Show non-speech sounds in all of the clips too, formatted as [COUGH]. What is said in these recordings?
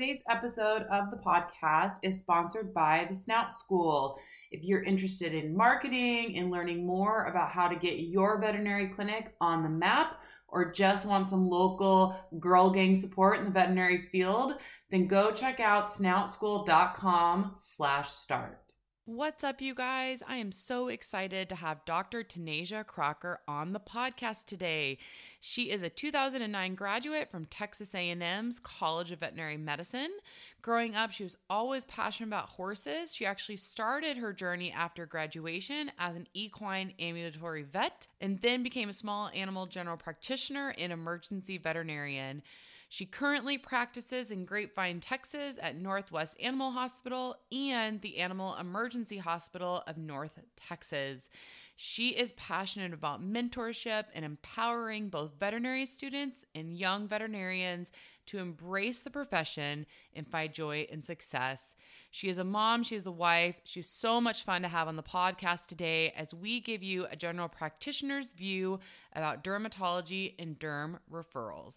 Today's episode of the podcast is sponsored by the Snout School. If you're interested in marketing and learning more about how to get your veterinary clinic on the map, or just want some local girl gang support in the veterinary field, then go check out snoutschool.com slash start. What's up, you guys? I am so excited to have Dr. Tannetje Crocker on the podcast today. She is a 2009 graduate from Texas A&M's College of Veterinary Medicine. Growing up, she was always passionate about horses. She actually started her journey after graduation as an equine ambulatory vet and then became a small animal general practitioner and emergency veterinarian. She currently practices in Grapevine, Texas at Northwest Animal Hospital and the Animal Emergency Hospital of North Texas. She is passionate about mentorship and empowering both veterinary students and young veterinarians to embrace the profession and find joy and success. She is a mom, she is a wife. She's so much fun to have on the podcast today as we give you a general practitioner's view about dermatology and derm referrals.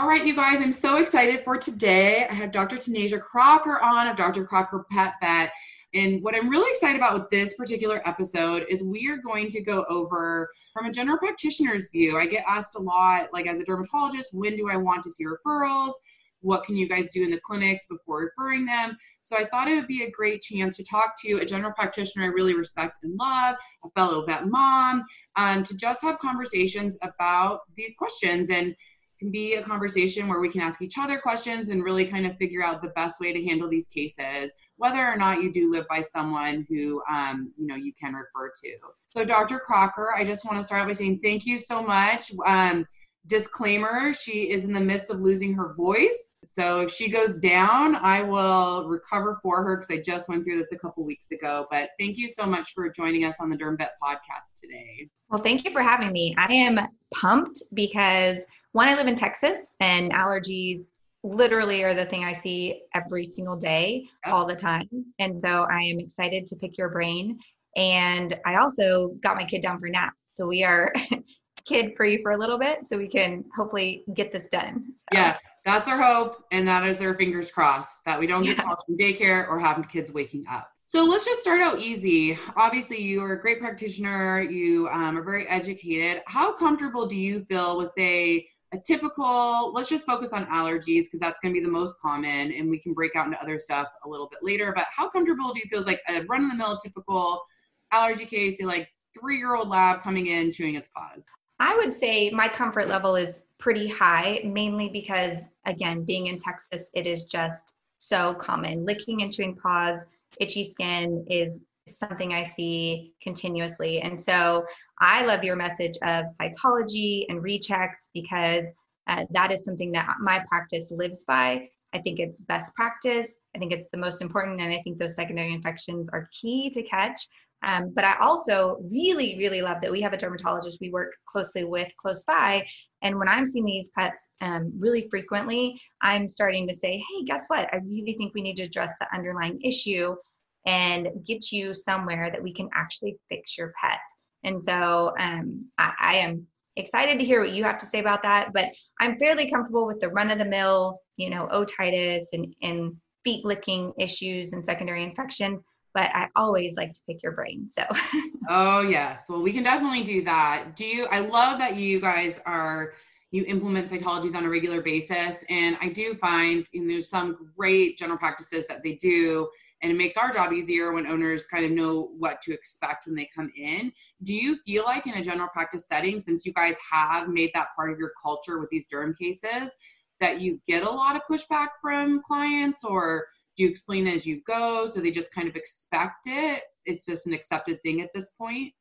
All right, you guys, I'm so excited for today. I have Dr. Tannetje Crocker on of Dr. Crocker Pet Vet. And what I'm really excited about with this particular episode is we are going to go over from a general practitioner's view. I get asked a lot, like as a dermatologist, when do I want to see referrals? What can you guys do in the clinics before referring them? So I thought it would be a great chance to talk to a general practitioner I really respect and love, a fellow vet mom, um, to just have conversations about these questions. And can be a conversation where we can ask each other questions and really kind of figure out the best way to handle these cases, whether or not you do live by someone who um, you know you can refer to. So, Dr. Crocker, I just want to start by saying thank you so much. Um, disclaimer she is in the midst of losing her voice so if she goes down i will recover for her because i just went through this a couple weeks ago but thank you so much for joining us on the derm vet podcast today well thank you for having me i am pumped because one, I live in Texas and allergies literally are the thing I see every single day, all the time. And so I am excited to pick your brain. And I also got my kid down for nap. So we are [LAUGHS] kid free for a little bit so we can hopefully get this done. So. Yeah, that's our hope. And that is our fingers crossed that we don't get yeah. calls from daycare or have kids waking up. So let's just start out easy. Obviously, you are a great practitioner. You um, are very educated. How comfortable do you feel with, say, a typical let's just focus on allergies because that's going to be the most common and we can break out into other stuff a little bit later but how comfortable do you feel like a run of the mill typical allergy case say like three year old lab coming in chewing its paws? I would say my comfort level is pretty high mainly because again being in texas it is just so common. Licking and chewing paws itchy skin is something I see continuously. And so I love your message of cytology and rechecks because uh, that is something that my practice lives by. I think it's best practice. I think it's the most important. And I think those secondary infections are key to catch. Um, but I also really, really love that we have a dermatologist we work closely with close by. And when I'm seeing these pets um, really frequently, I'm starting to say, hey, guess what? I really think we need to address the underlying issue and get you somewhere that we can actually fix your pet. And so um, I, I am excited to hear what you have to say about that. But I'm fairly comfortable with the run of the mill, you know, otitis and, and feet licking issues and secondary infections. But I always like to pick your brain. So, [LAUGHS] oh, yes. Well, we can definitely do that. Do you? I love that you guys are you implement cytologies on a regular basis and i do find and there's some great general practices that they do and it makes our job easier when owners kind of know what to expect when they come in. Do you feel like in a general practice setting, since you guys have made that part of your culture with these derm cases, that you get a lot of pushback from clients, or do you explain as you go so they just kind of expect it? It's just an accepted thing at this point?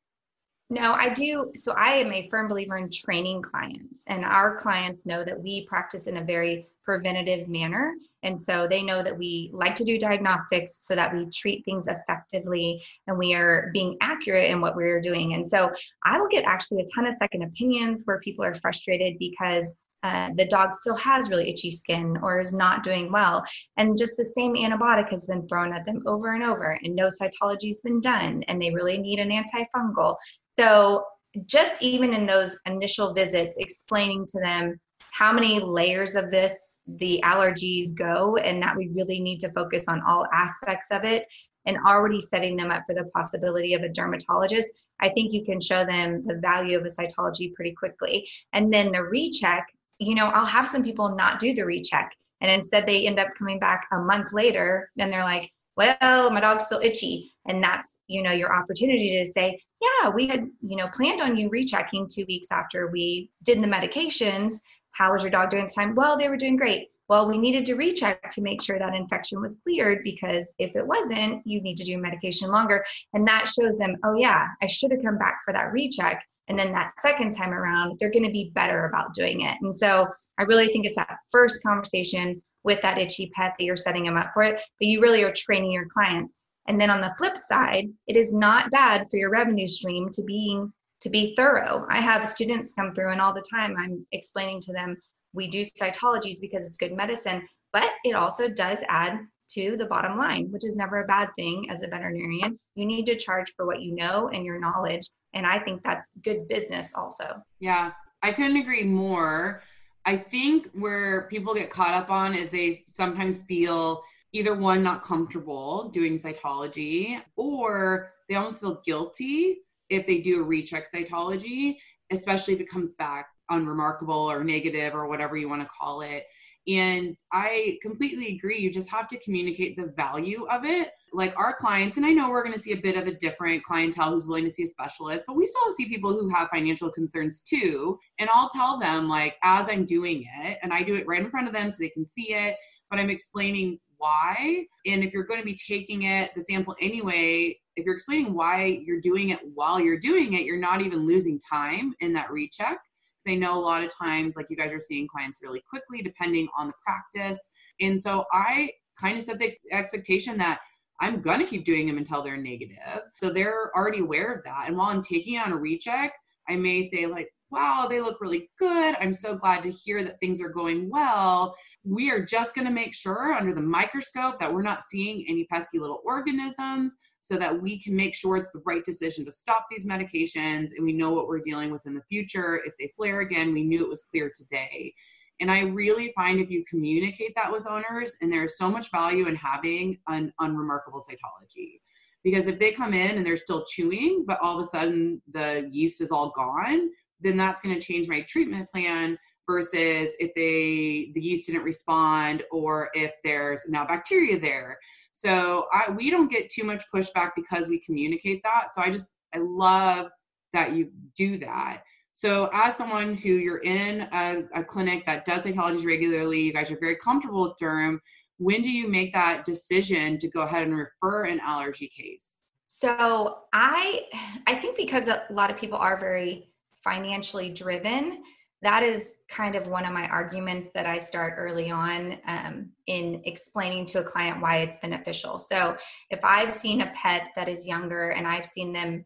No, I do. So I am a firm believer in training clients, and our clients know that we practice in a very preventative manner. And so they know that we like to do diagnostics so that we treat things effectively and we are being accurate in what we're doing. And so I will get actually a ton of second opinions where people are frustrated because uh, the dog still has really itchy skin or is not doing well. And just the same antibiotic has been thrown at them over and over, and no cytology has been done, and they really need an antifungal. So, just even in those initial visits, explaining to them how many layers of this the allergies go, and that we really need to focus on all aspects of it, and already setting them up for the possibility of a dermatologist, I think you can show them the value of a cytology pretty quickly. And then the recheck you know, I'll have some people not do the recheck and instead they end up coming back a month later and they're like, well, my dog's still itchy. And that's, you know, your opportunity to say, yeah, we had, you know, planned on you rechecking two weeks after we did the medications. How was your dog doing this time? Well, they were doing great. Well, we needed to recheck to make sure that infection was cleared because if it wasn't, you need to do medication longer. And that shows them, oh, yeah, I should have come back for that recheck and then that second time around, they're going to be better about doing it. And so I really think it's that first conversation with that itchy pet that you're setting them up for it, but you really are training your clients. And then on the flip side, it is not bad for your revenue stream to being to be thorough. I have students come through and all the time I'm explaining to them we do cytologies because it's good medicine, but it also does add to the bottom line, which is never a bad thing as a veterinarian. You need to charge for what you know and your knowledge and i think that's good business also yeah i couldn't agree more i think where people get caught up on is they sometimes feel either one not comfortable doing cytology or they almost feel guilty if they do a recheck cytology especially if it comes back unremarkable or negative or whatever you want to call it and I completely agree. You just have to communicate the value of it. Like our clients, and I know we're going to see a bit of a different clientele who's willing to see a specialist, but we still see people who have financial concerns too. And I'll tell them, like, as I'm doing it, and I do it right in front of them so they can see it, but I'm explaining why. And if you're going to be taking it, the sample anyway, if you're explaining why you're doing it while you're doing it, you're not even losing time in that recheck because I know a lot of times, like you guys are seeing clients really quickly depending on the practice. And so I kind of set the expectation that I'm going to keep doing them until they're negative. So they're already aware of that. And while I'm taking on a recheck, I may say, like, wow, they look really good. I'm so glad to hear that things are going well. We are just going to make sure under the microscope that we're not seeing any pesky little organisms so that we can make sure it's the right decision to stop these medications and we know what we're dealing with in the future. If they flare again, we knew it was clear today. And I really find if you communicate that with owners, and there's so much value in having an unremarkable cytology. Because if they come in and they're still chewing, but all of a sudden the yeast is all gone, then that's going to change my treatment plan versus if they the yeast didn't respond or if there's now bacteria there so I, we don't get too much pushback because we communicate that. So i just i love that you do that. So as someone who you're in a, a clinic that does cytologies regularly you guys are very comfortable with derm when do you make that decision to go ahead and refer an allergy case? So i i think because a lot of people are very financially driven that is kind of one of my arguments that I start early on um, in explaining to a client why it's beneficial. So, if I've seen a pet that is younger and I've seen them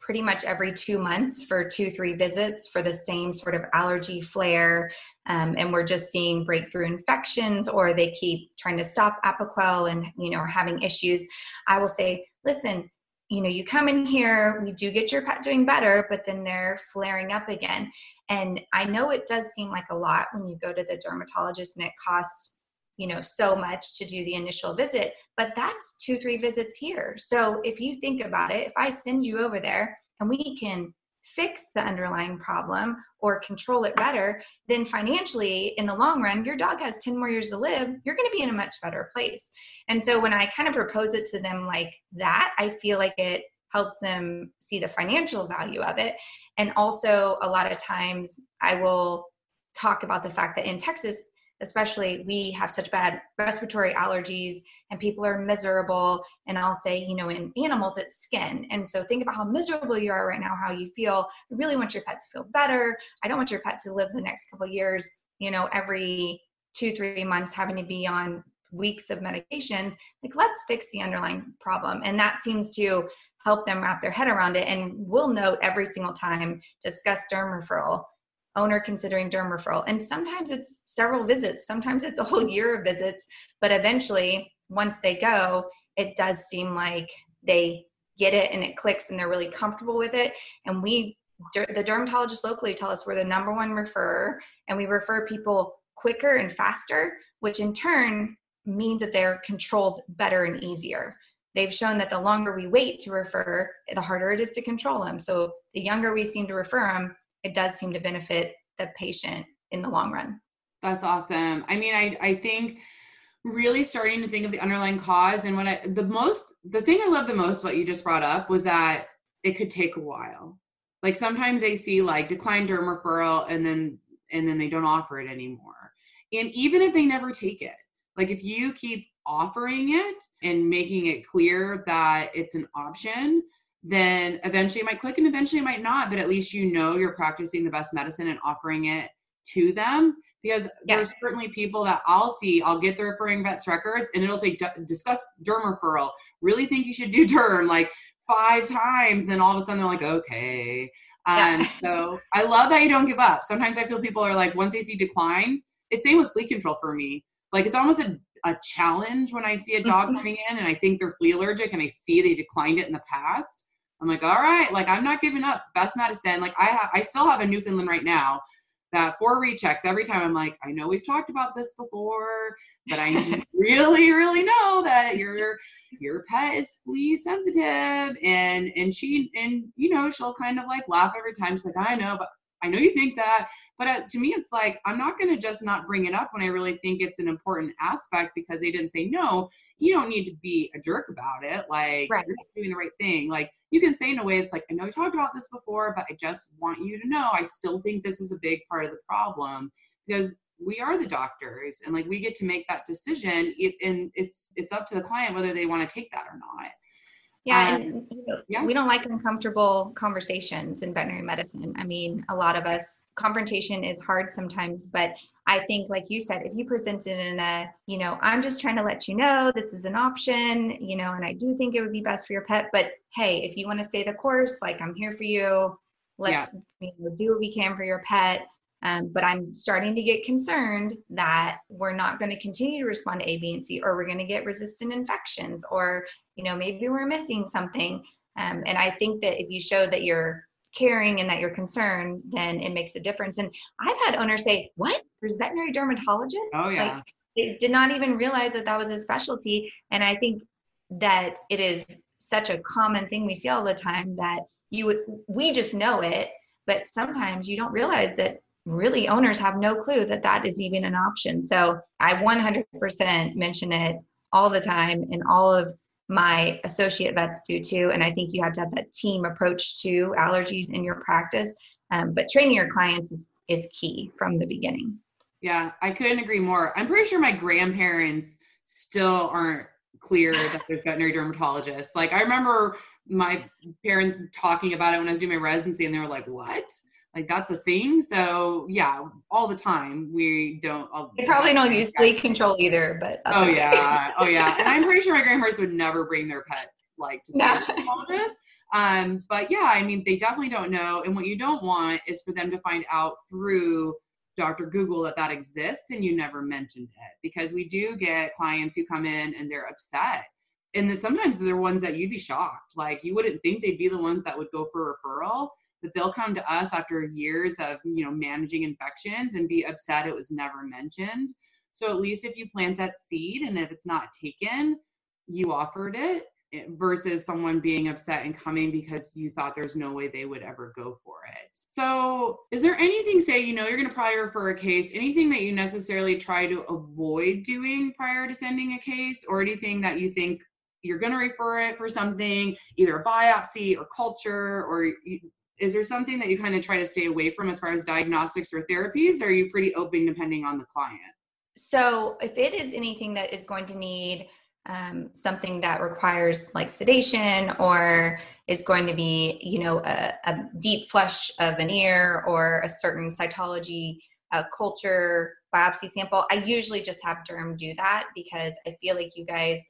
pretty much every two months for two, three visits for the same sort of allergy flare, um, and we're just seeing breakthrough infections, or they keep trying to stop Apoquel and you know are having issues, I will say, listen, you know, you come in here, we do get your pet doing better, but then they're flaring up again. And I know it does seem like a lot when you go to the dermatologist and it costs, you know, so much to do the initial visit, but that's two, three visits here. So if you think about it, if I send you over there and we can fix the underlying problem or control it better, then financially, in the long run, your dog has 10 more years to live. You're going to be in a much better place. And so when I kind of propose it to them like that, I feel like it helps them see the financial value of it. And also, a lot of times, I will talk about the fact that in Texas, especially we have such bad respiratory allergies and people are miserable and i'll say you know in animals it's skin and so think about how miserable you are right now how you feel i really want your pet to feel better i don't want your pet to live the next couple years you know every two, three months having to be on weeks of medications. Like, let's fix the underlying problem. And that seems to help them wrap their head around it. And we'll note every single time discuss derm referral, owner considering derm referral. And sometimes it's several visits, sometimes it's a whole [LAUGHS] year of visits. But eventually, once they go, it does seem like they get it and it clicks and they're really comfortable with it. And we, the dermatologists locally tell us we're the number one referrer and we refer people quicker and faster, which in turn means that they're controlled better and easier. They've shown that the longer we wait to refer, the harder it is to control them. So the younger we seem to refer them, it does seem to benefit the patient in the long run. That's awesome. I mean, I, I think really starting to think of the underlying cause and what I the most the thing I love the most what you just brought up was that it could take a while. Like sometimes they see like declined derm referral and then and then they don't offer it anymore. And even if they never take it, like if you keep offering it and making it clear that it's an option, then eventually it might click and eventually it might not, but at least you know you're practicing the best medicine and offering it to them because yeah. there's certainly people that I'll see, I'll get the referring vet's records and it'll say discuss derm referral. Really think you should do derm like five times. Then all of a sudden they're like, okay. Um, yeah. so I love that you don't give up. Sometimes I feel people are like, once they see decline, it's same with flea control for me. Like it's almost a, a challenge when I see a dog [LAUGHS] coming in and I think they're flea allergic and I see they declined it in the past. I'm like, all right, like I'm not giving up. Best medicine. Like I have, I still have a Newfoundland right now that four rechecks every time i'm like i know we've talked about this before but i [LAUGHS] really really know that your your pet is flea sensitive and and she and you know she'll kind of like laugh every time she's like i know but I know you think that, but uh, to me, it's like I'm not going to just not bring it up when I really think it's an important aspect because they didn't say no. You don't need to be a jerk about it. Like right. you're doing the right thing. Like you can say in a way, it's like I know we talked about this before, but I just want you to know I still think this is a big part of the problem because we are the doctors and like we get to make that decision. And it's it's up to the client whether they want to take that or not. Yeah, um, and you know, yeah. we don't like uncomfortable conversations in veterinary medicine. I mean, a lot of us confrontation is hard sometimes, but I think like you said, if you present it in a, you know, I'm just trying to let you know this is an option, you know, and I do think it would be best for your pet, but hey, if you want to stay the course, like I'm here for you. Let's yeah. you know, do what we can for your pet. Um, but I'm starting to get concerned that we're not going to continue to respond to A, B, and C, or we're going to get resistant infections, or you know maybe we're missing something. Um, and I think that if you show that you're caring and that you're concerned, then it makes a difference. And I've had owners say, "What? There's veterinary dermatologists?" Oh yeah. Like, they did not even realize that that was a specialty. And I think that it is such a common thing we see all the time that you we just know it but sometimes you don't realize that really owners have no clue that that is even an option. So I 100% mention it all the time, and all of my associate vets do too. And I think you have to have that team approach to allergies in your practice. Um, but training your clients is, is key from the beginning. Yeah, I couldn't agree more. I'm pretty sure my grandparents still aren't clear that [LAUGHS] they're veterinary dermatologists. Like I remember my parents talking about it when I was doing my residency, and they were like, "What?" Like that's a thing. So yeah all the time we don't I'll, they probably don't use flea control either but oh okay. yeah. Oh yeah. And i'm pretty sure my grandparents would never bring their pets like to [LAUGHS] no. this um but yeah i mean they definitely don't know. And what you don't want is for them to find out through dr google that that exists and you never mentioned it. Because we do get clients who come in and they're upset. And then sometimes they're ones that you'd be shocked. Like you wouldn't think they'd be the ones that would go for referral that they'll come to us after years of you know managing infections and be upset it was never mentioned so at least if you plant that seed and if it's not taken you offered it eh, versus someone being upset and coming because you thought there's no way they would ever go for it. So, is there anything, say, you know, you're going to probably refer a case, anything that you necessarily try to avoid doing prior to sending a case, or anything that you think you're going to refer it for something, either a biopsy or culture, or is there something that you kind of try to stay away from as far as diagnostics or therapies or are you pretty open depending on the client so if it is anything that is going to need um, something that requires like sedation or is going to be you know a, a deep flush of an ear or a certain cytology uh, culture biopsy sample. I usually just have derm do that because I feel like you guys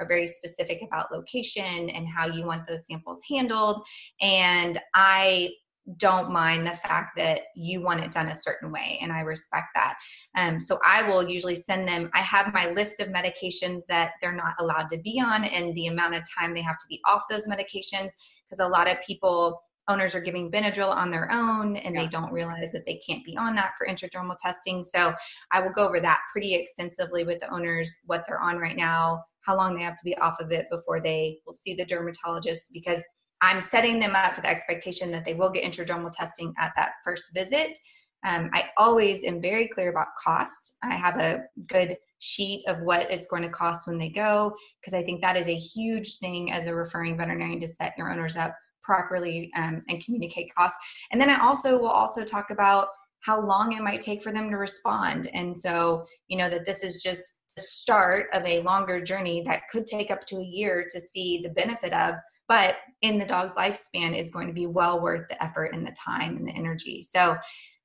are very specific about location and how you want those samples handled. And I don't mind the fact that you want it done a certain way and i respect that um, so i will usually send them i have my list of medications that they're not allowed to be on and the amount of time they have to be off those medications because a lot of people owners are giving benadryl on their own and yeah. they don't realize that they can't be on that for intradermal testing so i will go over that pretty extensively with the owners what they're on right now how long they have to be off of it before they will see the dermatologist because I'm setting them up for the expectation that they will get intradermal testing at that first visit. Um, I always am very clear about cost. I have a good sheet of what it's going to cost when they go because I think that is a huge thing as a referring veterinarian to set your owners up properly um, and communicate costs. And then I also will also talk about how long it might take for them to respond. And so, you know, that this is just the start of a longer journey that could take up to a year to see the benefit of but in the dog's lifespan is going to be well worth the effort and the time and the energy. So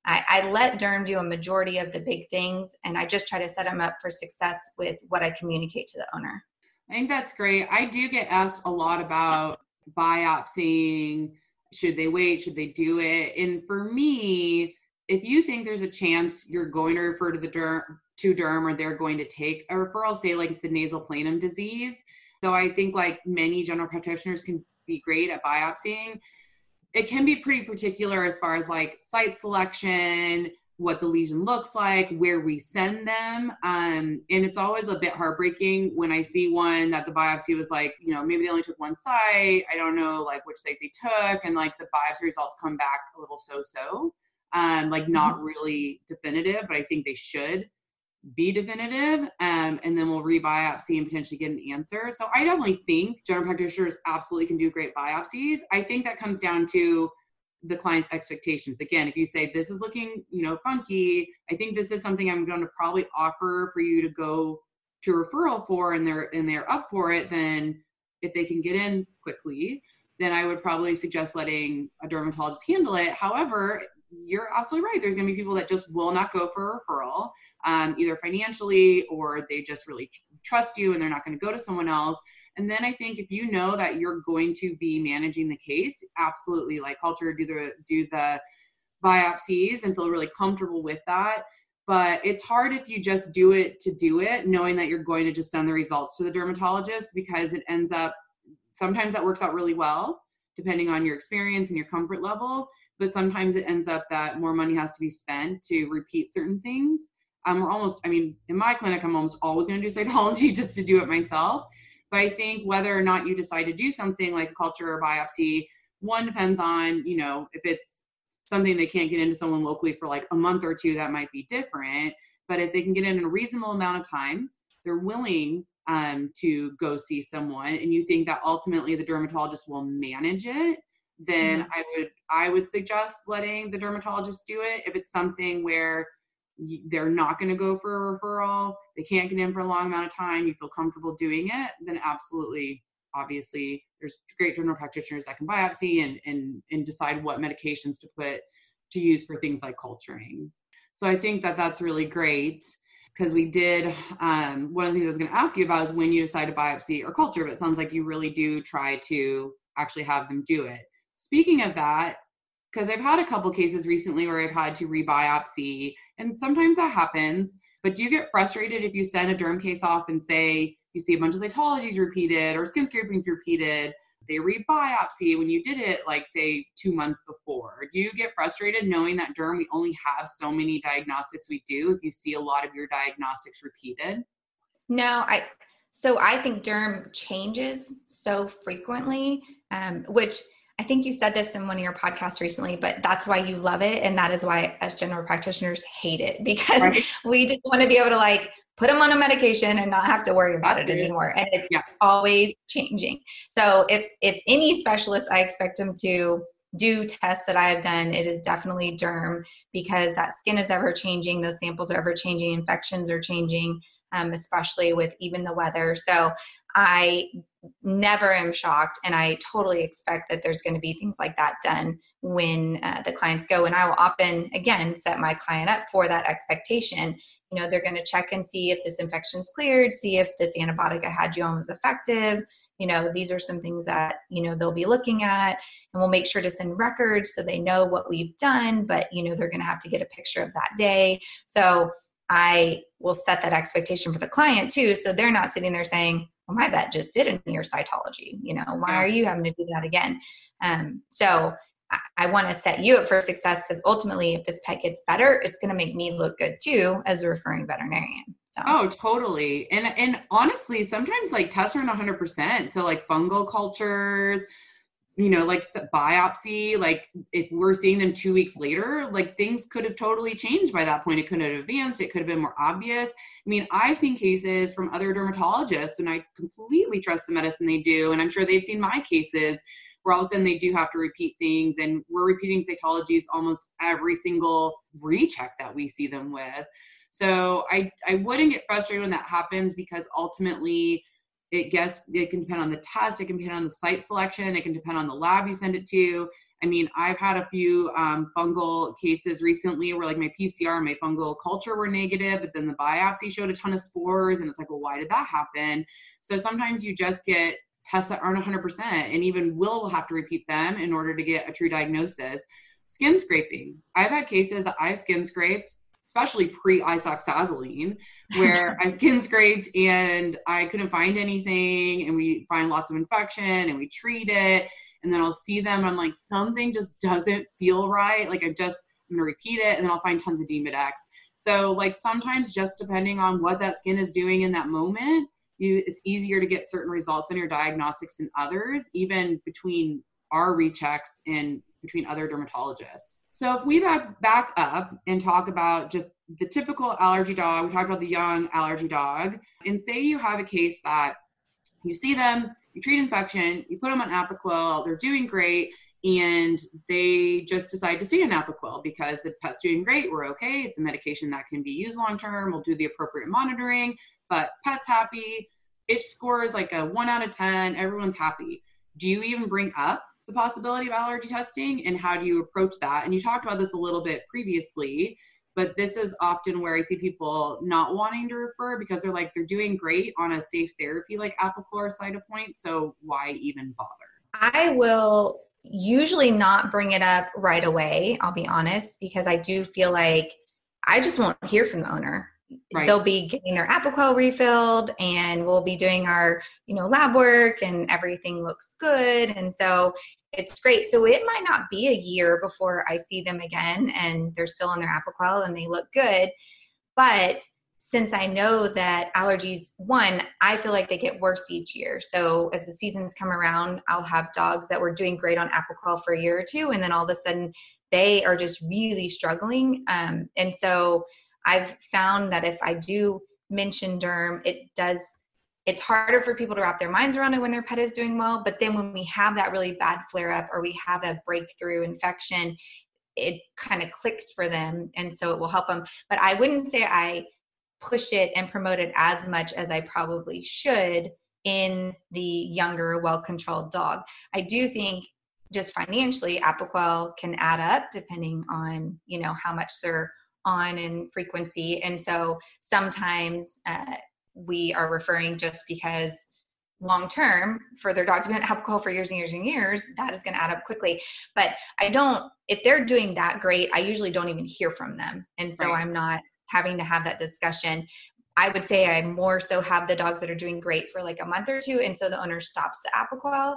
I, I, let Derm do a majority of the big things, and I just try to set them up for success with what I communicate to the owner. I think that's great. I do get asked a lot about biopsying. Should they wait? Should they do it? And for me, if you think there's a chance you're going to refer to the derm to derm or they're going to take a referral, say like it's the nasal planum disease, Though I think like many general practitioners can be great at biopsying, it can be pretty particular as far as like site selection, what the lesion looks like, where we send them. Um, and it's always a bit heartbreaking when I see one that the biopsy was like, you know, maybe they only took one site. I don't know like which site they took. And like the biopsy results come back a little so so, um, like not mm-hmm. really definitive, but I think they should be definitive um, and then we'll rebiopsy and potentially get an answer so i definitely think general practitioners absolutely can do great biopsies i think that comes down to the client's expectations. Again if you say this is looking you know funky i think this is something i'm going to probably offer for you to go to referral for and they're and they're up for it then if they can get in quickly then i would probably suggest letting a dermatologist handle it. However you're absolutely right. There's going to be people that just will not go for a referral um, either financially or they just really trust you and they're not going to go to someone else. And then I think if you know that you're going to be managing the case, absolutely like culture, do the do the biopsies and feel really comfortable with that. But it's hard if you just do it to do it, knowing that you're going to just send the results to the dermatologist because it ends up sometimes that works out really well, depending on your experience and your comfort level. But sometimes it ends up that more money has to be spent to repeat certain things. I'm almost, I mean, in my clinic, I'm almost always going to do cytology [LAUGHS] just to do it myself. But I think whether or not you decide to do something like culture or biopsy, one depends on, you know, if it's something they can't get into someone locally for like a month or two, that might be different. But if they can get in a reasonable amount of time, they're willing um, to go see someone, and you think that ultimately the dermatologist will manage it, then mm-hmm. I would I would suggest letting the dermatologist do it. If it's something where they're not going to go for a referral, they can't get in for a long amount of time, you feel comfortable doing it, then absolutely, obviously, there's great general practitioners that can biopsy and, and, and decide what medications to put to use for things like culturing. So I think that that's really great because we did, um, one of the things I was going to ask you about is when you decide to biopsy or culture, but it sounds like you really do try to actually have them do it. Speaking of that, because I've had a couple cases recently where I've had to rebiopsy, and sometimes that happens. But do you get frustrated if you send a derm case off and say you see a bunch of cytologies repeated or skin scrapings repeated? They rebiopsy when you did it, like say two months before. Do you get frustrated knowing that derm we only have so many diagnostics we do if you see a lot of your diagnostics repeated? No, I so I think derm changes so frequently, um, which I think you said this in one of your podcasts recently, but that's why you love it. And that is why, as general practitioners, hate it [LAUGHS] because right. we just want to be able to like put them on a medication and not have to worry about it, anymore. And it's yeah. always changing. So if if any specialist I expect them to do tests that I have done, it is definitely derm because that skin is ever changing, those samples are ever changing, infections are changing. um, especially with even the weather. So I never am shocked, and I totally expect that there's going to be things like that done when uh, the clients go. And I will often, again, set my client up for that expectation. You know, they're going to check and see if this infection's cleared, see if this antibiotic I had you on was effective. You know, these are some things that, you know, they'll be looking at, and we'll make sure to send records so they know what we've done, but, you know, they're going to have to get a picture of that day. So I will set that expectation for the client too. So they're not sitting there saying, well, my vet just did an ear cytology. You know, why are you having to do that again? Um, so I, I want to set you up for success because ultimately, if this pet gets better, it's going to make me look good too as a referring veterinarian. So. Oh, totally. And and honestly, sometimes like tests aren't 100%. So like fungal cultures, you know, like biopsy, like if we're seeing them two weeks later, like things could have totally changed by that point. It could have advanced, it could have been more obvious. I mean, I've seen cases from other dermatologists and I completely trust the medicine they do. And I'm sure they've seen my cases where all of a sudden they do have to repeat things and we're repeating cytologies almost every single recheck that we see them with. So I, I wouldn't get frustrated when that happens because ultimately it gets it can depend on the test it can depend on the site selection it can depend on the lab you send it to. I mean i've had a few um, fungal cases recently where like my pcr and my fungal culture were negative but then the biopsy showed a ton of spores and it's like well why did that happen? So sometimes you just get tests that aren't 100% and even will have to repeat them in order to get a true diagnosis. Skin scraping. I've had cases that i've skin scraped especially pre isoxazoline, where [LAUGHS] I skin scraped and I couldn't find anything, and we find lots of infection and we treat it, and then I'll see them. I'm like, something just doesn't feel right. Like I just I'm gonna repeat it, and then I'll find tons of Demodex. So like sometimes just depending on what that skin is doing in that moment, you it's easier to get certain results in your diagnostics than others, even between our rechecks and between other dermatologists. So if we back back up and talk about just the typical allergy dog, we talked about the young allergy dog, and say you have a case that you see them, you treat infection, you put them on Apoquel, they're doing great, and they just decide to stay on Apoquel because the pet's doing great, we're okay, it's a medication that can be used long term, we'll do the appropriate monitoring, but pet's happy, itch score is like a one out of 10, everyone's happy. Do you even bring up the possibility of allergy testing and how do you approach that? And you talked about this a little bit previously, but this is often where I see people not wanting to refer because they're like they're doing great on a safe therapy like Apoquel or Cytopoint, so why even bother? I will usually not bring it up right away, I'll be honest, because I do feel like I just won't hear from the owner. Right. They'll be getting their Apoquel refilled and we'll be doing our, you know, lab work and everything looks good. And so it's great. So it might not be a year before I see them again and they're still on their Apoquel and they look good. But since I know that allergies, one, I feel like they get worse each year. So as the seasons come around, I'll have dogs that were doing great on Apoquel for a year or two, and then all of a sudden they are just really struggling. Um, and so I've found that if I do mention derm, it does it's harder for people to wrap their minds around it when their pet is doing well. But then when we have that really bad flare up or we have a breakthrough infection, it kind of clicks for them. And so it will help them. But I wouldn't say I push it and promote it as much as I probably should in the younger, well controlled dog. I do think just financially, Apoquel can add up depending on, you know, how much they're on and frequency. And so sometimes, uh, we are referring just because long term for their dog to be on Apoquel for years and years and years, that is going to add up quickly. But I don't, if they're doing that great, I usually don't even hear from them. And so right. I'm not having to have that discussion. I would say I more so have the dogs that are doing great for like a month or two. And so the owner stops the Apoquel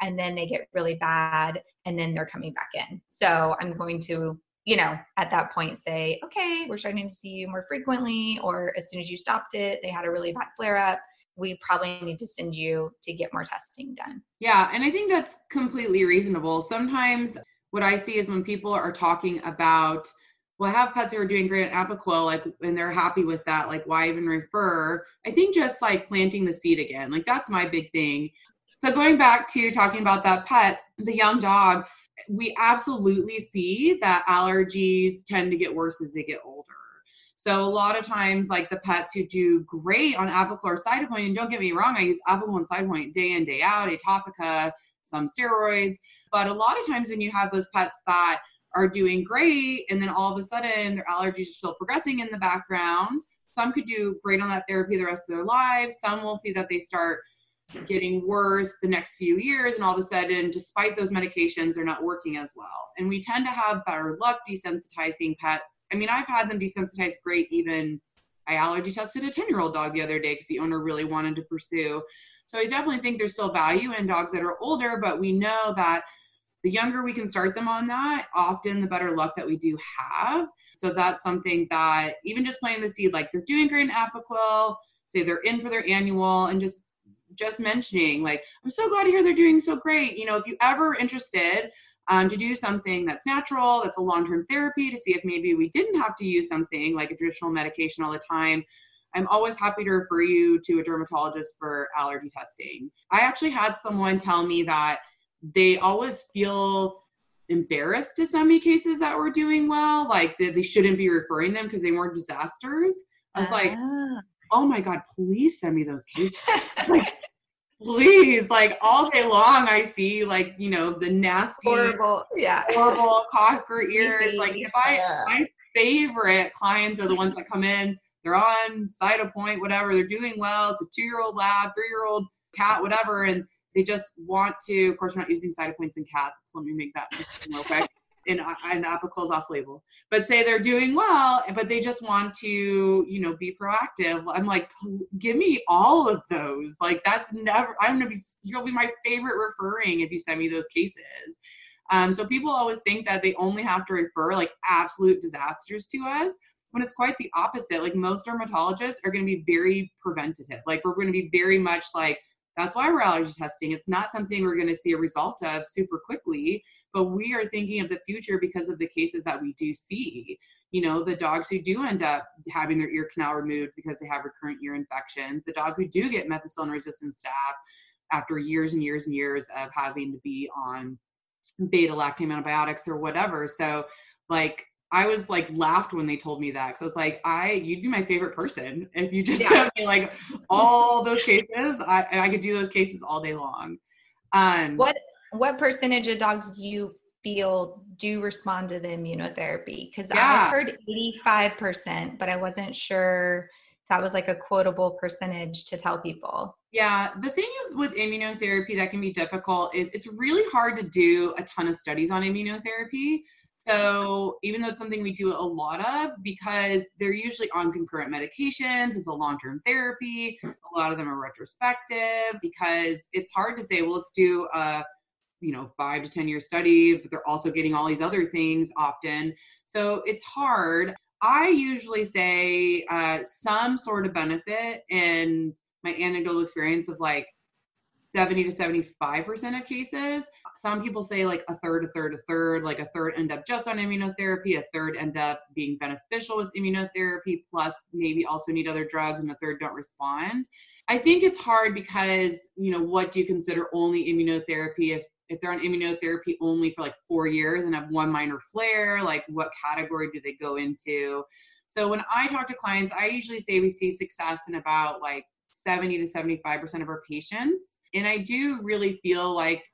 and then they get really bad and then they're coming back in. So I'm going to you know, at that point say, okay, we're starting to see you more frequently, or as soon as you stopped it, they had a really bad flare up. We probably need to send you to get more testing done. Yeah, and I think that's completely reasonable. Sometimes what I see is when people are talking about, well, I have pets who are doing great at Apoquel, like, and they're happy with that, like, why even refer? I think just like planting the seed again, like, that's my big thing. So going back to talking about that pet, the young dog, we absolutely see that allergies tend to get worse as they get older. So a lot of times, like the pets who do great on or Cytopoint, and don't get me wrong, I use Apoquel and Cytopoint day in, day out, Atopica, some steroids. But a lot of times when you have those pets that are doing great and then all of a sudden their allergies are still progressing in the background, some could do great on that therapy the rest of their lives. Some will see that they start getting worse the next few years and all of a sudden despite those medications they're not working as well. And we tend to have better luck desensitizing pets. I mean i've had them desensitized great even i allergy tested a 10 year old dog the other day because the owner really wanted to pursue. So i definitely think there's still value in dogs that are older but we know that the younger we can start them on that often the better luck that we do have. So that's something that even just planting the seed like they're doing great in apoquel say they're in for their annual and just just mentioning like i'm so glad to hear they're doing so great. You know if you ever interested um, to do something that's natural that's a long-term therapy to see if maybe we didn't have to use something like a traditional medication all the time i'm always happy to refer you to a dermatologist for allergy testing. I actually had someone tell me that they always feel embarrassed to send me cases that were doing well like they, they shouldn't be referring them because they weren't disasters. I was like ah oh my god please send me those cases. Like please like all day long i see like you know the nasty horrible. Yeah. horrible cocker [LAUGHS] ears. like if i yeah. my favorite clients are the ones that come in. They're on Cytopoint whatever. They're doing well. It's a two-year-old lab three-year-old cat whatever. And they just want to of course we're not using Cytopoints in cats. Let me make that [LAUGHS] real quick in an Apoquel's off label, but say they're doing well, but they just want to, you know, be proactive. I'm like, give me all of those. Like that's never. I'm gonna be. You'll be my favorite referring if you send me those cases. Um, so people always think that they only have to refer like absolute disasters to us when it's quite the opposite. Like most dermatologists are going to be very preventative. Like we're going to be very much like that's why we're allergy testing. It's not something we're going to see a result of super quickly, but we are thinking of the future because of the cases that we do see. You know, the dogs who do end up having their ear canal removed because they have recurrent ear infections, the dog who do get methicillin resistant staph after years and years and years of having to be on beta lactam antibiotics or whatever. So, like, I was like laughed when they told me that because I was like, I you'd be my favorite person if you just yeah. sent me like all those cases. I and I could do those cases all day long. Um, what what percentage of dogs do you feel do respond to the immunotherapy? Because yeah. I've heard eighty five percent, but I wasn't sure that was like a quotable percentage to tell people. Yeah, the thing with immunotherapy that can be difficult is it's really hard to do a ton of studies on immunotherapy so even though it's something we do a lot of, because they're usually on concurrent medications, it's a long-term therapy. A lot of them are retrospective because it's hard to say, well, let's do a you know five to ten year study, but they're also getting all these other things often. So it's hard. I usually say uh, some sort of benefit and my anecdotal experience of like 70 to 75% of cases. Some people say like a third, a third, a third, like a third end up just on immunotherapy, a third end up being beneficial with immunotherapy, plus maybe also need other drugs, and a third don't respond. I think it's hard because, you know, what do you consider only immunotherapy if if they're on immunotherapy only for like four years and have one minor flare, like what category do they go into? So when I talk to clients, I usually say we see success in about like 70 to 75% of our patients. And I do really feel like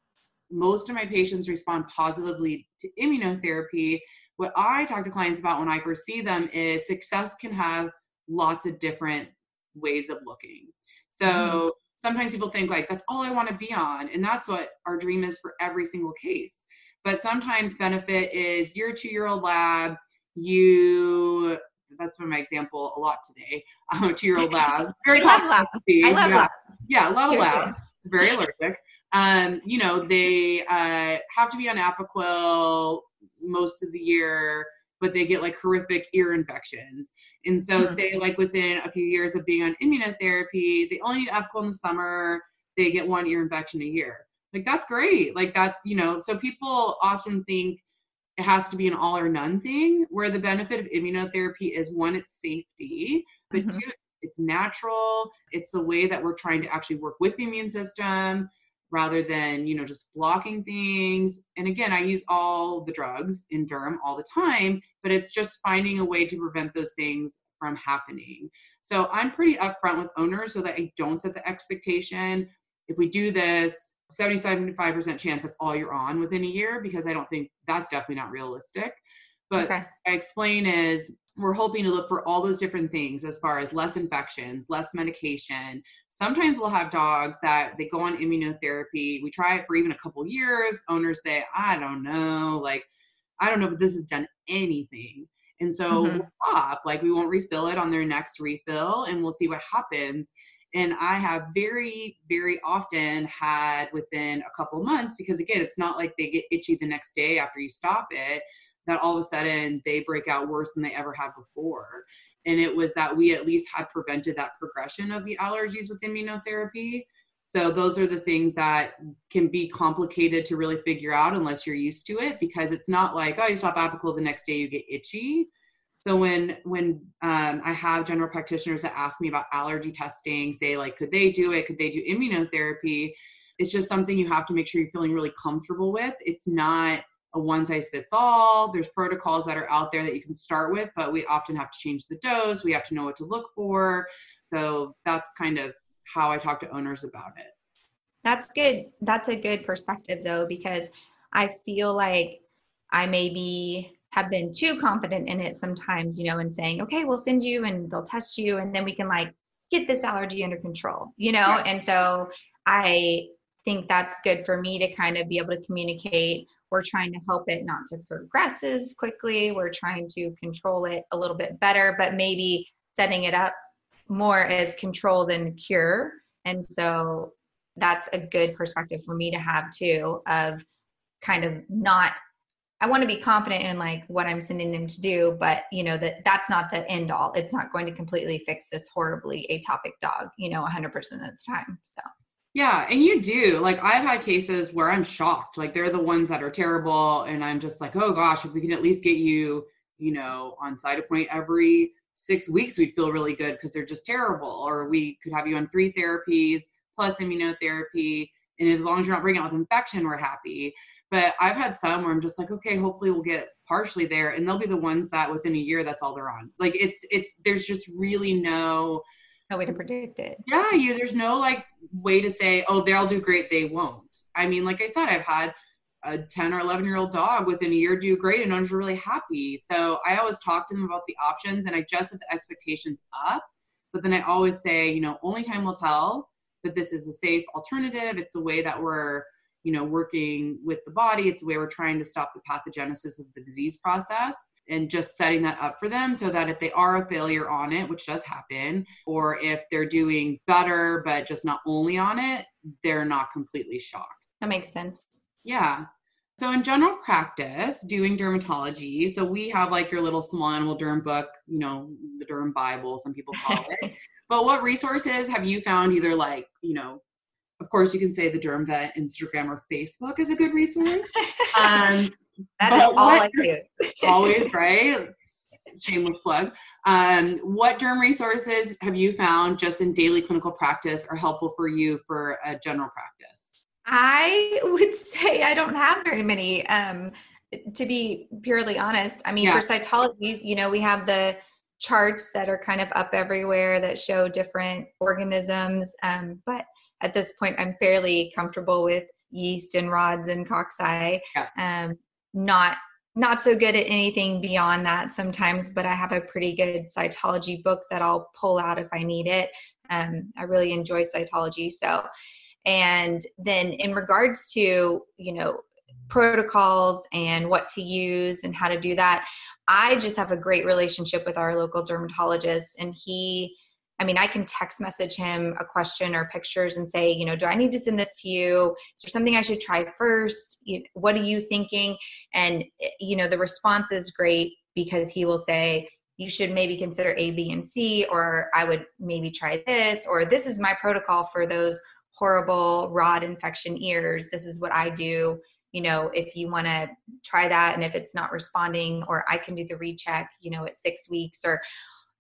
most of my patients respond positively to immunotherapy. What I talk to clients about when I first see them is success can have lots of different ways of looking. So mm-hmm. sometimes people think like that's all I want to be on, and that's what our dream is for every single case. But sometimes benefit is you're a two-year-old lab, you that's been my example a lot today. [LAUGHS] I'm a two-year-old lab. Very [LAUGHS] I love lab. I love yeah. labs. Yeah, a lab very allergic. Um, you know, they uh, have to be on Apoquel most of the year, but they get like horrific ear infections. And so, mm-hmm. say like within a few years of being on immunotherapy, they only need Apoquel in the summer. They get one ear infection a year. Like that's great. Like that's you know. So people often think it has to be an all or none thing. Where the benefit of immunotherapy is one, it's safety, but mm-hmm. two, it's natural it's a way that we're trying to actually work with the immune system rather than you know just blocking things and again i use all the drugs in derm all the time but it's just finding a way to prevent those things from happening. So I'm pretty upfront with owners so that I don't set the expectation. If we do this, 75% chance that's all you're on within a year because I don't think that's definitely not realistic. But okay. I explain is we're hoping to look for all those different things as far as less infections, less medication. Sometimes we'll have dogs that they go on immunotherapy. We try it for even a couple years. Owners say, I don't know, like, I don't know if this has done anything. And so mm-hmm. we'll stop, like, we won't refill it on their next refill and we'll see what happens. And I have very, very often had within a couple months, because again, it's not like they get itchy the next day after you stop it that all of a sudden they break out worse than they ever have before. And it was that we at least had prevented that progression of the allergies with immunotherapy. So those are the things that can be complicated to really figure out unless you're used to it because it's not like, oh, you stop Apoquel, the next day you get itchy. So when when um, I have general practitioners that ask me about allergy testing, say like, could they do it? Could they do immunotherapy? It's just something you have to make sure you're feeling really comfortable with. It's not a one size fits all. There's protocols that are out there that you can start with, but we often have to change the dose. We have to know what to look for. So that's kind of how I talk to owners about it. That's good. That's a good perspective though, because I feel like I maybe have been too confident in it sometimes, you know, and saying, okay, we'll send you and they'll test you and then we can like get this allergy under control, you know? Yeah. And so I think that's good for me to kind of be able to communicate we're trying to help it not to progress as quickly. We're trying to control it a little bit better, but maybe setting it up more as control than cure. And so that's a good perspective for me to have too of kind of not I want to be confident in like what I'm sending them to do, but you know that that's not the end all. It's not going to completely fix this horribly atopic dog, you know, 100% of the time. So yeah, and you do. Like I've had cases where I'm shocked. Like they're the ones that are terrible and I'm just like, "Oh gosh, if we can at least get you, you know, on Cytopoint every 6 weeks, we'd feel really good because they're just terrible." Or we could have you on 3 therapies plus immunotherapy and as long as you're not bringing out with infection, we're happy. But I've had some where I'm just like, okay, hopefully we'll get partially there, and they'll be the ones that within a year, that's all they're on. Like it's it's there's just really no no way to predict it. Yeah, you there's no like way to say, oh, they'll do great, they won't. I mean, like I said, I've had a 10 or 11 year old dog within a year do great and I was really happy. So I always talk to them about the options and I just set the expectations up. But then I always say, you know, only time will tell that this is a safe alternative. It's a way that we're, you know, working with the body. It's a way we're trying to stop the pathogenesis of the disease process and just setting that up for them so that if they are a failure on it, which does happen, or if they're doing better but just not only on it, they're not completely shocked. That makes sense. Yeah. So in general practice, doing dermatology, so we have like your little small animal derm book, you know, the derm Bible, some people call it. [LAUGHS] but what resources have you found either like, you know, of course you can say the derm vet Instagram or Facebook is a good resource. [LAUGHS] Um, that is all what, I do. [LAUGHS] always, right? Shameless plug. Um, what derm resources have you found just in daily clinical practice are helpful for you for a general practice? I would [LAUGHS] say I don't have very many. Um, to be purely honest, I mean, yeah. for cytologies, you know, we have the charts that are kind of up everywhere that show different organisms. Um, but at this point, I'm fairly comfortable with yeast and rods and cocci. Yeah. Um, not not so good at anything beyond that sometimes, but I have a pretty good cytology book that I'll pull out if I need it. Um, I really enjoy cytology. So, and then in regards to, you know, protocols and what to use and how to do that, I just have a great relationship with our local dermatologist, and he I mean, I can text message him a question or pictures and say, you know, do I need to send this to you? Is there something I should try first? You, what are you thinking? And, eh, you know, the response is great because he will say, you should maybe consider A, B, and C, or I would maybe try this, or this is my protocol for those horrible rod infection ears. This is what I do. You know, if you want to try that, and if it's not responding, or I can do the recheck, you know, at six weeks, or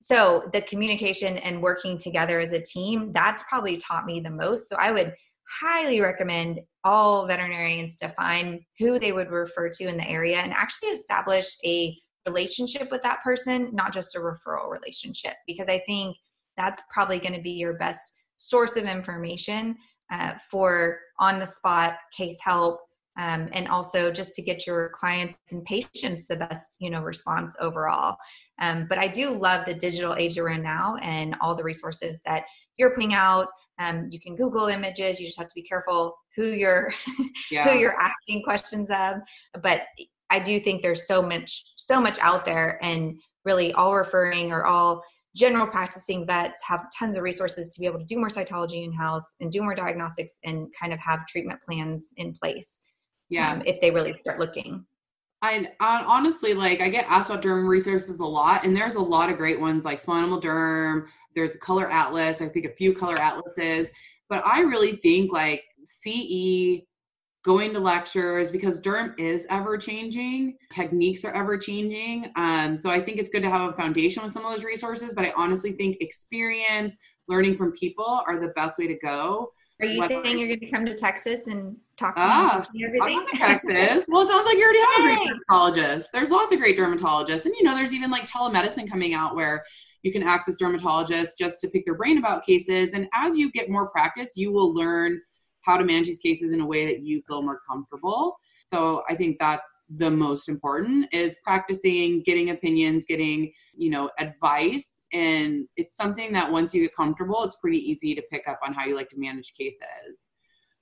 so the communication and working together as a team that's probably taught me the most. So i would highly recommend all veterinarians to find who they would refer to in the area and actually establish a relationship with that person, not just a referral relationship, because I think that's probably going to be your best source of information uh, for on the spot case help um, and also just to get your clients and patients the best you know response overall um, but i do love the digital age we're in now and all the resources that you're putting out. Um, you can google images. You just have to be careful who you're [LAUGHS] yeah. who you're asking questions of. But i do think there's so much so much out there and really all referring or all general practicing vets have tons of resources to be able to do more cytology in house and do more diagnostics and kind of have treatment plans in place yeah. um, if they really start looking I, I honestly like I get asked about derm resources a lot, and there's a lot of great ones like Small Animal Derm. There's a Color Atlas. I think a few Color Atlases, but I really think like CE, going to lectures because derm is ever changing, techniques are ever changing. Um, so I think it's good to have a foundation with some of those resources. But I honestly think experience, learning from people are the best way to go. Are you saying you're going to come to Texas and talk to ah, me and teach me everything? Texas. [LAUGHS] well, it sounds like you already have a great dermatologist. There's lots of great dermatologists, and you know, there's even like telemedicine coming out where you can access dermatologists just to pick their brain about cases. And as you get more practice, you will learn how to manage these cases in a way that you feel more comfortable. So I think that's the most important is practicing, getting opinions, getting, you know, advice and it's something that once you get comfortable it's pretty easy to pick up on how you like to manage cases.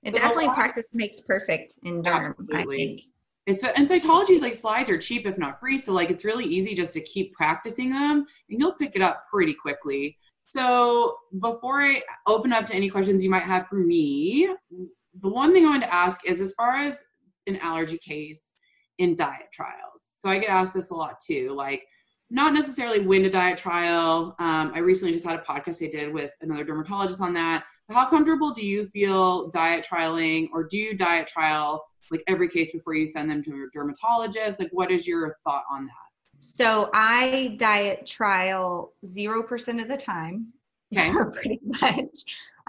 It definitely practice makes perfect in derm absolutely. and so and cytology's like slides are cheap if not free so like it's really easy just to keep practicing them and you'll pick it up pretty quickly. So before i open up to any questions you might have for me the one thing i wanted to ask is as far as an allergy case in diet trials. So i get asked this a lot too like not necessarily when to diet trial. Um, I recently just had a podcast I did with another dermatologist on that. How comfortable do you feel diet trialing, or do you diet trial like every case before you send them to a dermatologist? Like, what is your thought on that? So I diet trial zero percent of the time. Okay. [LAUGHS] pretty much.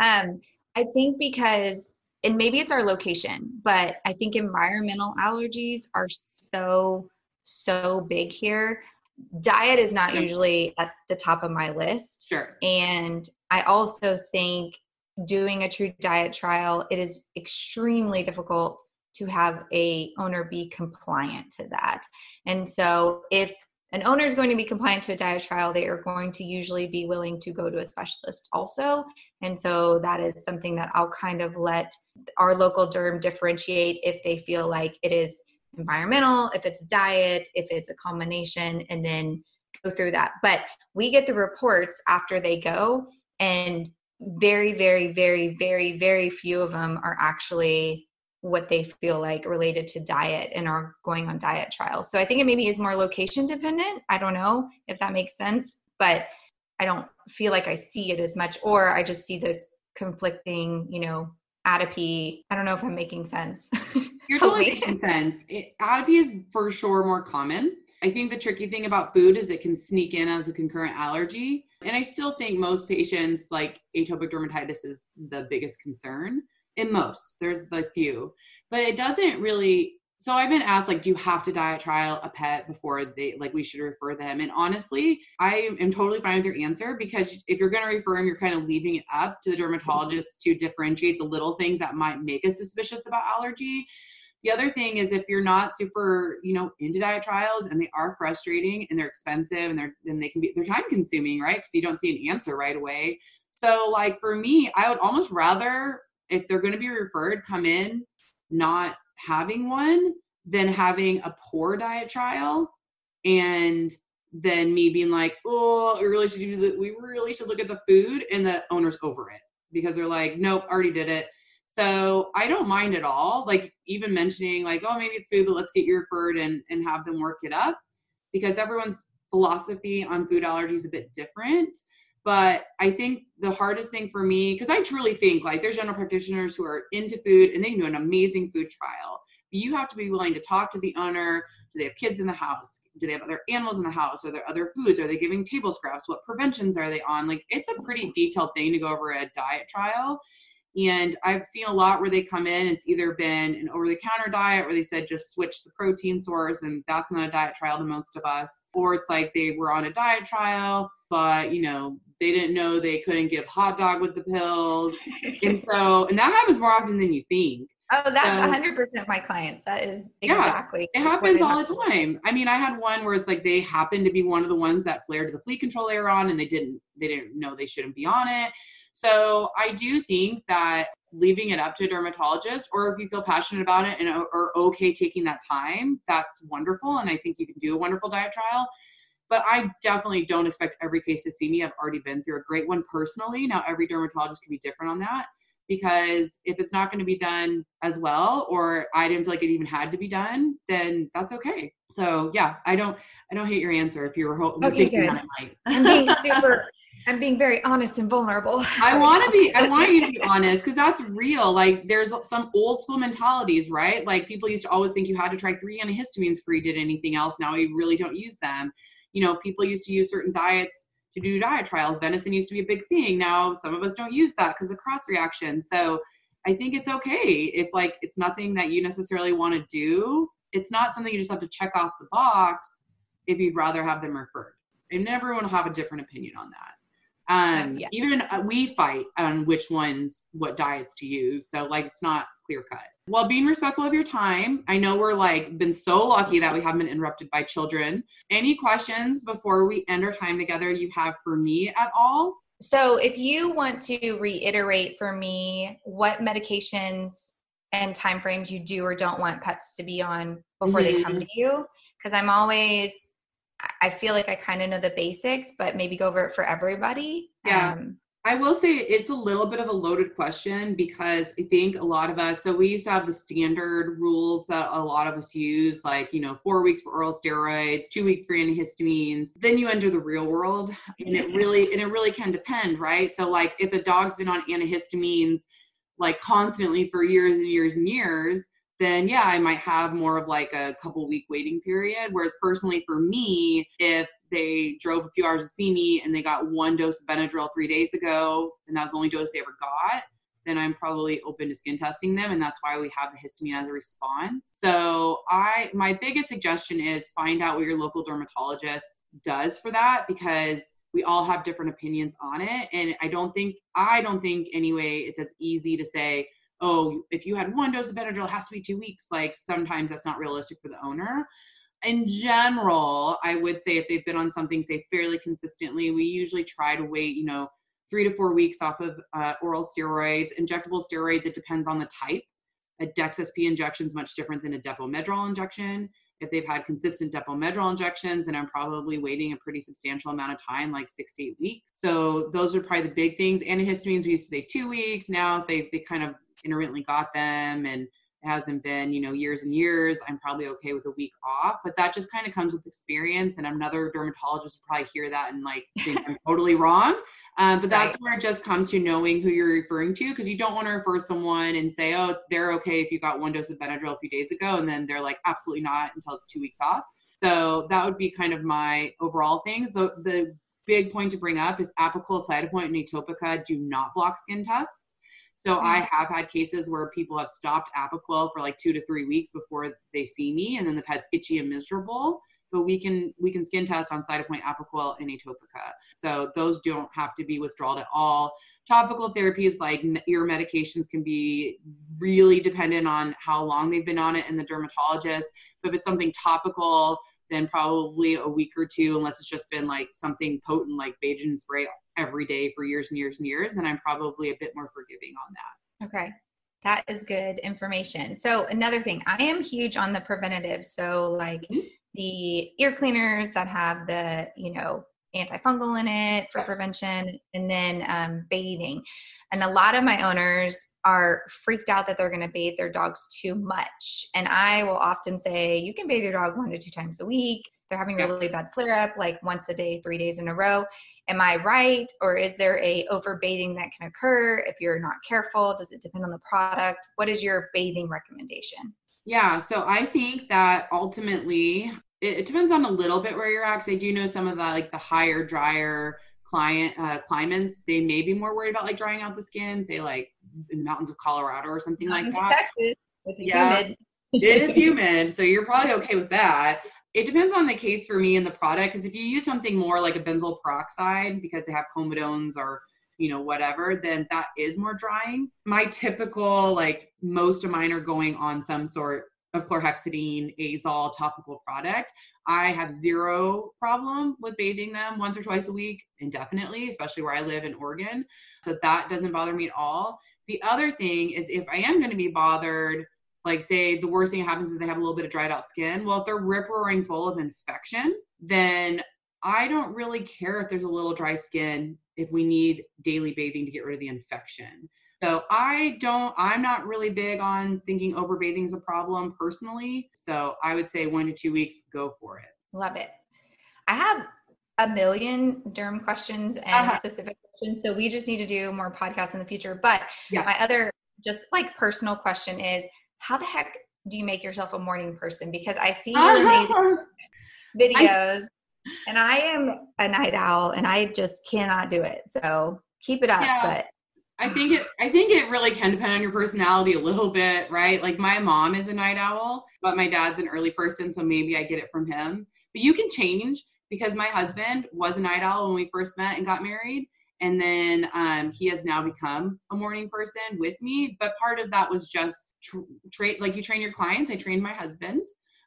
Um, I think because, and maybe it's our location, but I think environmental allergies are so so big here diet is not usually at the top of my list. Sure. And I also think doing a true diet trial, it is extremely difficult to have a owner be compliant to that. And so if an owner is going to be compliant to a diet trial, they are going to usually be willing to go to a specialist also. And so that is something that I'll kind of let our local derm differentiate if they feel like it is environmental, if it's diet, if it's a combination, and then go through that. But we get the reports after they go, and very, very, very, very, very few of them are actually what they feel like related to diet and are going on diet trials. So I think it maybe is more location dependent. I don't know if that makes sense, but I don't feel like I see it as much, or I just see the conflicting, you know, atopy. I don't know if I'm making sense. [LAUGHS] You're totally making sense. It, atopy is for sure more common. I think the tricky thing about food is it can sneak in as a concurrent allergy. And I still think most patients, like atopic dermatitis, is the biggest concern. In most, there's the few, but it doesn't really so I've been asked like, do you have to diet trial a pet before they like we should refer them? And honestly, I am totally fine with your answer because if you're going to refer them, you're kind of leaving it up to the dermatologist to differentiate the little things that might make us suspicious about allergy. The other thing is if you're not super, you know, into diet trials and they are frustrating and they're expensive and they're and they can be they're time consuming, right? Because you don't see an answer right away. So like for me, I would almost rather if they're going to be referred, come in not having one than having a poor diet trial and then me being like, oh, we really should do the, we really should look at the food and the owner's over it because they're like, nope, already did it. So I don't mind at all. Like even mentioning like, oh, maybe it's food, but let's get you referred and and have them work it up because everyone's philosophy on food allergies a bit different. But I think the hardest thing for me, because I truly think like there's general practitioners who are into food and they can do an amazing food trial. But you have to be willing to talk to the owner. Do they have kids in the house? Do they have other animals in the house? Are there other foods? Are they giving table scraps? What preventions are they on? Like it's a pretty detailed thing to go over a diet trial. And I've seen a lot where they come in, it's either been an over the counter diet where they said just switch the protein source, and that's not a diet trial to most of us. Or it's like they were on a diet trial, but you know, they didn't know they couldn't give hot dog with the pills. [LAUGHS] and so, and that happens more often than you think. Oh, that's so, 100% my clients. That is exactly. Yeah, it happens all the time. I mean, I had one where it's like they happened to be one of the ones that flared the flea control air on and they didn't they didn't know they shouldn't be on it. So, I do think that leaving it up to a dermatologist or if you feel passionate about it and are okay taking that time, that's wonderful and I think you can do a wonderful diet trial. But I definitely don't expect every case to see me. I've already been through a great one personally. Now every dermatologist can be different on that because if it's not going to be done as well or i didn't feel like it even had to be done then that's okay. So yeah i don't i don't hate your answer if you were ho- okay, thinking good. that it might. I'm being [LAUGHS] super i'm being very honest and vulnerable. I want to be i want you to be honest because that's real. Like there's some old school mentalities right? Like people used to always think you had to try three antihistamines before you did anything else. Now we really don't use them you know people used to use certain diets to do diet trials. Venison used to be a big thing. Now some of us don't use that because of cross reaction. So I think it's okay if like it's nothing that you necessarily want to do. It's not something you just have to check off the box if you'd rather have them referred. And everyone will have a different opinion on that. Um, yeah. Even uh, we fight on which ones, what diets to use. So like it's not clear cut. While being respectful of your time, I know we're like been so lucky that we haven't been interrupted by children. Any questions before we end our time together you have for me at all? So, if you want to reiterate for me what medications and timeframes you do or don't want pets to be on before mm-hmm. they come mm-hmm. to you, because I'm always, I feel like I kind of know the basics, but maybe go over it for everybody. Yeah. Um, I will say it's a little bit of a loaded question because I think a lot of us, so we used to have the standard rules that a lot of us use, like, you know, four weeks for oral steroids, two weeks for antihistamines. Then you enter the real world and it really, and it really can depend, right? So, like, if a dog's been on antihistamines like constantly for years and years and years, then yeah, I might have more of like a couple week waiting period. Whereas personally for me, if they drove a few hours to see me and they got one dose of Benadryl three days ago, and that was the only dose they ever got, then I'm probably open to skin testing them. And that's why we have the histamine as a response. So I my biggest suggestion is find out what your local dermatologist does for that because we all have different opinions on it. And I don't think I don't think anyway it's as easy to say, oh, if you had one dose of Benadryl, it has to be two weeks. Like sometimes that's not realistic for the owner. In general, I would say if they've been on something, say, fairly consistently, we usually try to wait, you know, three to four weeks off of uh, oral steroids. Injectable steroids, it depends on the type. A DexSP injection is much different than a Depo-Medrol injection. If they've had consistent Depo-Medrol injections, and I'm probably waiting a pretty substantial amount of time, like six to eight weeks. So those are probably the big things. Antihistamines, we used to say two weeks. Now they they kind of intermittently got them and it hasn't been you know years and years i'm probably okay with a week off. But that just kind of comes with experience and another dermatologist will probably hear that and like [LAUGHS] think i'm totally wrong. Um, but that's right. where it just comes to knowing who you're referring to because you don't want to refer someone and say oh they're okay if you got one dose of benadryl a few days ago and then they're like absolutely not until it's two weeks off. So that would be kind of my overall things. The the big point to bring up is apoquel cytopoint and atopica do not block skin tests so I mm-hmm. have had cases where people have stopped Apoquel for like two to three weeks before they see me, and then the pet's itchy and miserable. But we can we can skin test on Cytopoint, Apoquel, and Atopica. So those don't have to be withdrawal at all. Topical therapies like ear medications can be really dependent on how long they've been on it and the dermatologist. But if it's something topical, then probably a week or two, unless it's just been like something potent like Bajan spray every day for years and years and years, then I'm probably a bit more forgiving on that. Okay. That is good information. So another thing, I am huge on the preventative. So like mm-hmm. the ear cleaners that have the, you know, antifungal in it for prevention and then um, bathing. And a lot of my owners are freaked out that they're going to bathe their dogs too much. And I will often say, you can bathe your dog one to two times a week. They're having a really bad flare up, like once a day, three days in a row. Am I right? Or is there a overbathing that can occur if you're not careful? Does it depend on the product? What is your bathing recommendation? Yeah, so I think that ultimately it, it depends on a little bit where you're at. Because I do know some of the like the higher, drier client uh, climates, they may be more worried about like drying out the skin, say like in the mountains of Colorado or something like that. Texas, it's yeah, humid. it is [LAUGHS] humid, so you're probably okay with that. It depends on the case for me and the product because if you use something more like a benzoyl peroxide because they have comedones or you know whatever then that is more drying. My typical like most of mine are going on some sort of chlorhexidine azole topical product. I have zero problem with bathing them once or twice a week indefinitely especially where i live in oregon. So that doesn't bother me at all. The other thing is if i am going to be bothered like say the worst thing that happens is they have a little bit of dried out skin. Well if they're rip roaring full of infection then i don't really care if there's a little dry skin if we need daily bathing to get rid of the infection. So i don't i'm not really big on thinking overbathing is a problem personally. So i would say one to two weeks go for it. Love it. I have a million derm questions and uh-huh. specific questions so we just need to do more podcasts in the future. But yeah. my other just like personal question is how the heck do you make yourself a morning person? Because I see your [LAUGHS] amazing videos I, and I am a night owl and I just cannot do it. So keep it up. Yeah. But I think it I think it really can depend on your personality a little bit, right? Like my mom is a night owl, but my dad's an early person, so maybe I get it from him. But you can change because my husband was a night owl when we first met and got married and then um, he has now become a morning person with me but part of that was just train like you train your clients i trained my husband.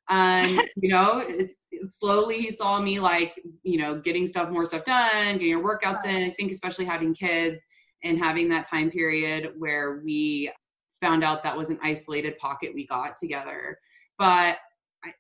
Um [LAUGHS] you know it, it, slowly he saw me like you know getting stuff more stuff done getting your workouts in. I think especially having kids and having that time period where we found out that was an isolated pocket we got together. But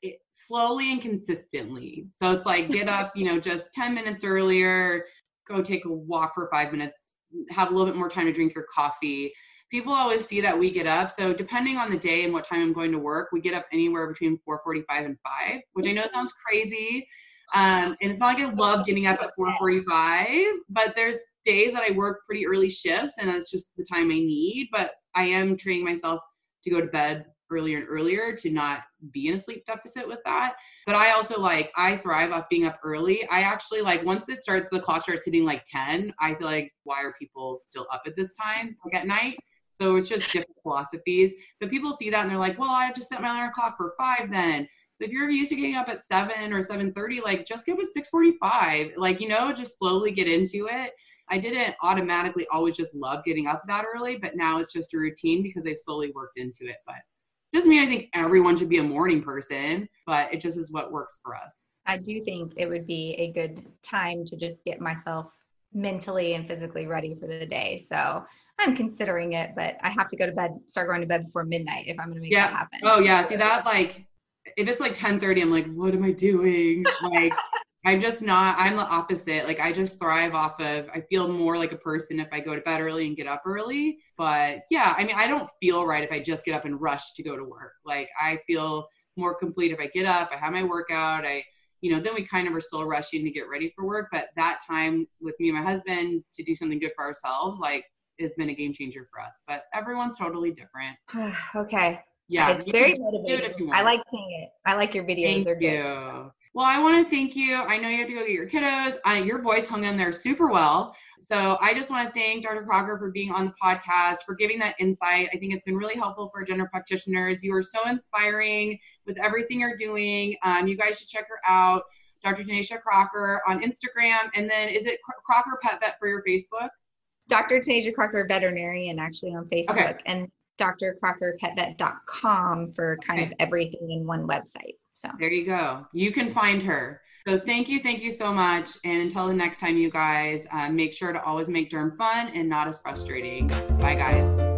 it, slowly and consistently. So it's like get up you know just 10 minutes earlier go take a walk for five minutes, have a little bit more time to drink your coffee. People always see that we get up. So depending on the day and what time I'm going to work, we get up anywhere between 4:45 and 5, which I know sounds crazy. Um, and it's not like I love getting up at 4:45, but there's days that I work pretty early shifts, and that's just the time I need. But I am training myself to go to bed earlier and earlier to not be in a sleep deficit with that. But I also like I thrive off being up early. I actually like once it starts the clock starts hitting like 10, I feel like why are people still up at this time like at night? So it's just different philosophies. But people see that and they're like, well, I just set my alarm clock for five then. But if you're used to getting up at seven or seven thirty, like just get with six forty five. Like, you know, just slowly get into it. I didn't automatically always just love getting up that early, but now it's just a routine because I slowly worked into it. But doesn't mean I think everyone should be a morning person, but it just is what works for us. I do think it would be a good time to just get myself mentally and physically ready for the day. So I'm considering it, but I have to go to bed, start going to bed before midnight if I'm going to make yeah. that happen. Oh yeah. See that like, if it's like 10 30, I'm like, what am I doing? Like, I'm just not, I'm the opposite. Like, I just thrive off of, I feel more like a person if I go to bed early and get up early. But yeah, I mean, I don't feel right if I just get up and rush to go to work. Like, I feel more complete if I get up, I have my workout, I, you know, then we kind of are still rushing to get ready for work. But that time with me and my husband to do something good for ourselves, like, has been a game changer for us. But everyone's totally different. [SIGHS] okay. Yeah. It's very motivating. I like seeing it. I like your videos. Thank They're you. Well, I want to thank you. I know you have to go get your kiddos. Uh, your voice hung in there super well. So I just want to thank Dr. Crocker for being on the podcast, for giving that insight. I think it's been really helpful for general practitioners. You are so inspiring with everything you're doing. Um, you guys should check her out. Dr. Tannetje Crocker on Instagram. And then is it Crocker Pet Vet for your Facebook? Dr. Tannetje Crocker Veterinarian actually on Facebook. Okay. And drcrockerpetvet.com for kind okay. of everything in one website. So there you go. You can find her. So thank you, thank you so much. And until the next time, you guys, uh, make sure to always make derm fun and not as frustrating. Bye, guys.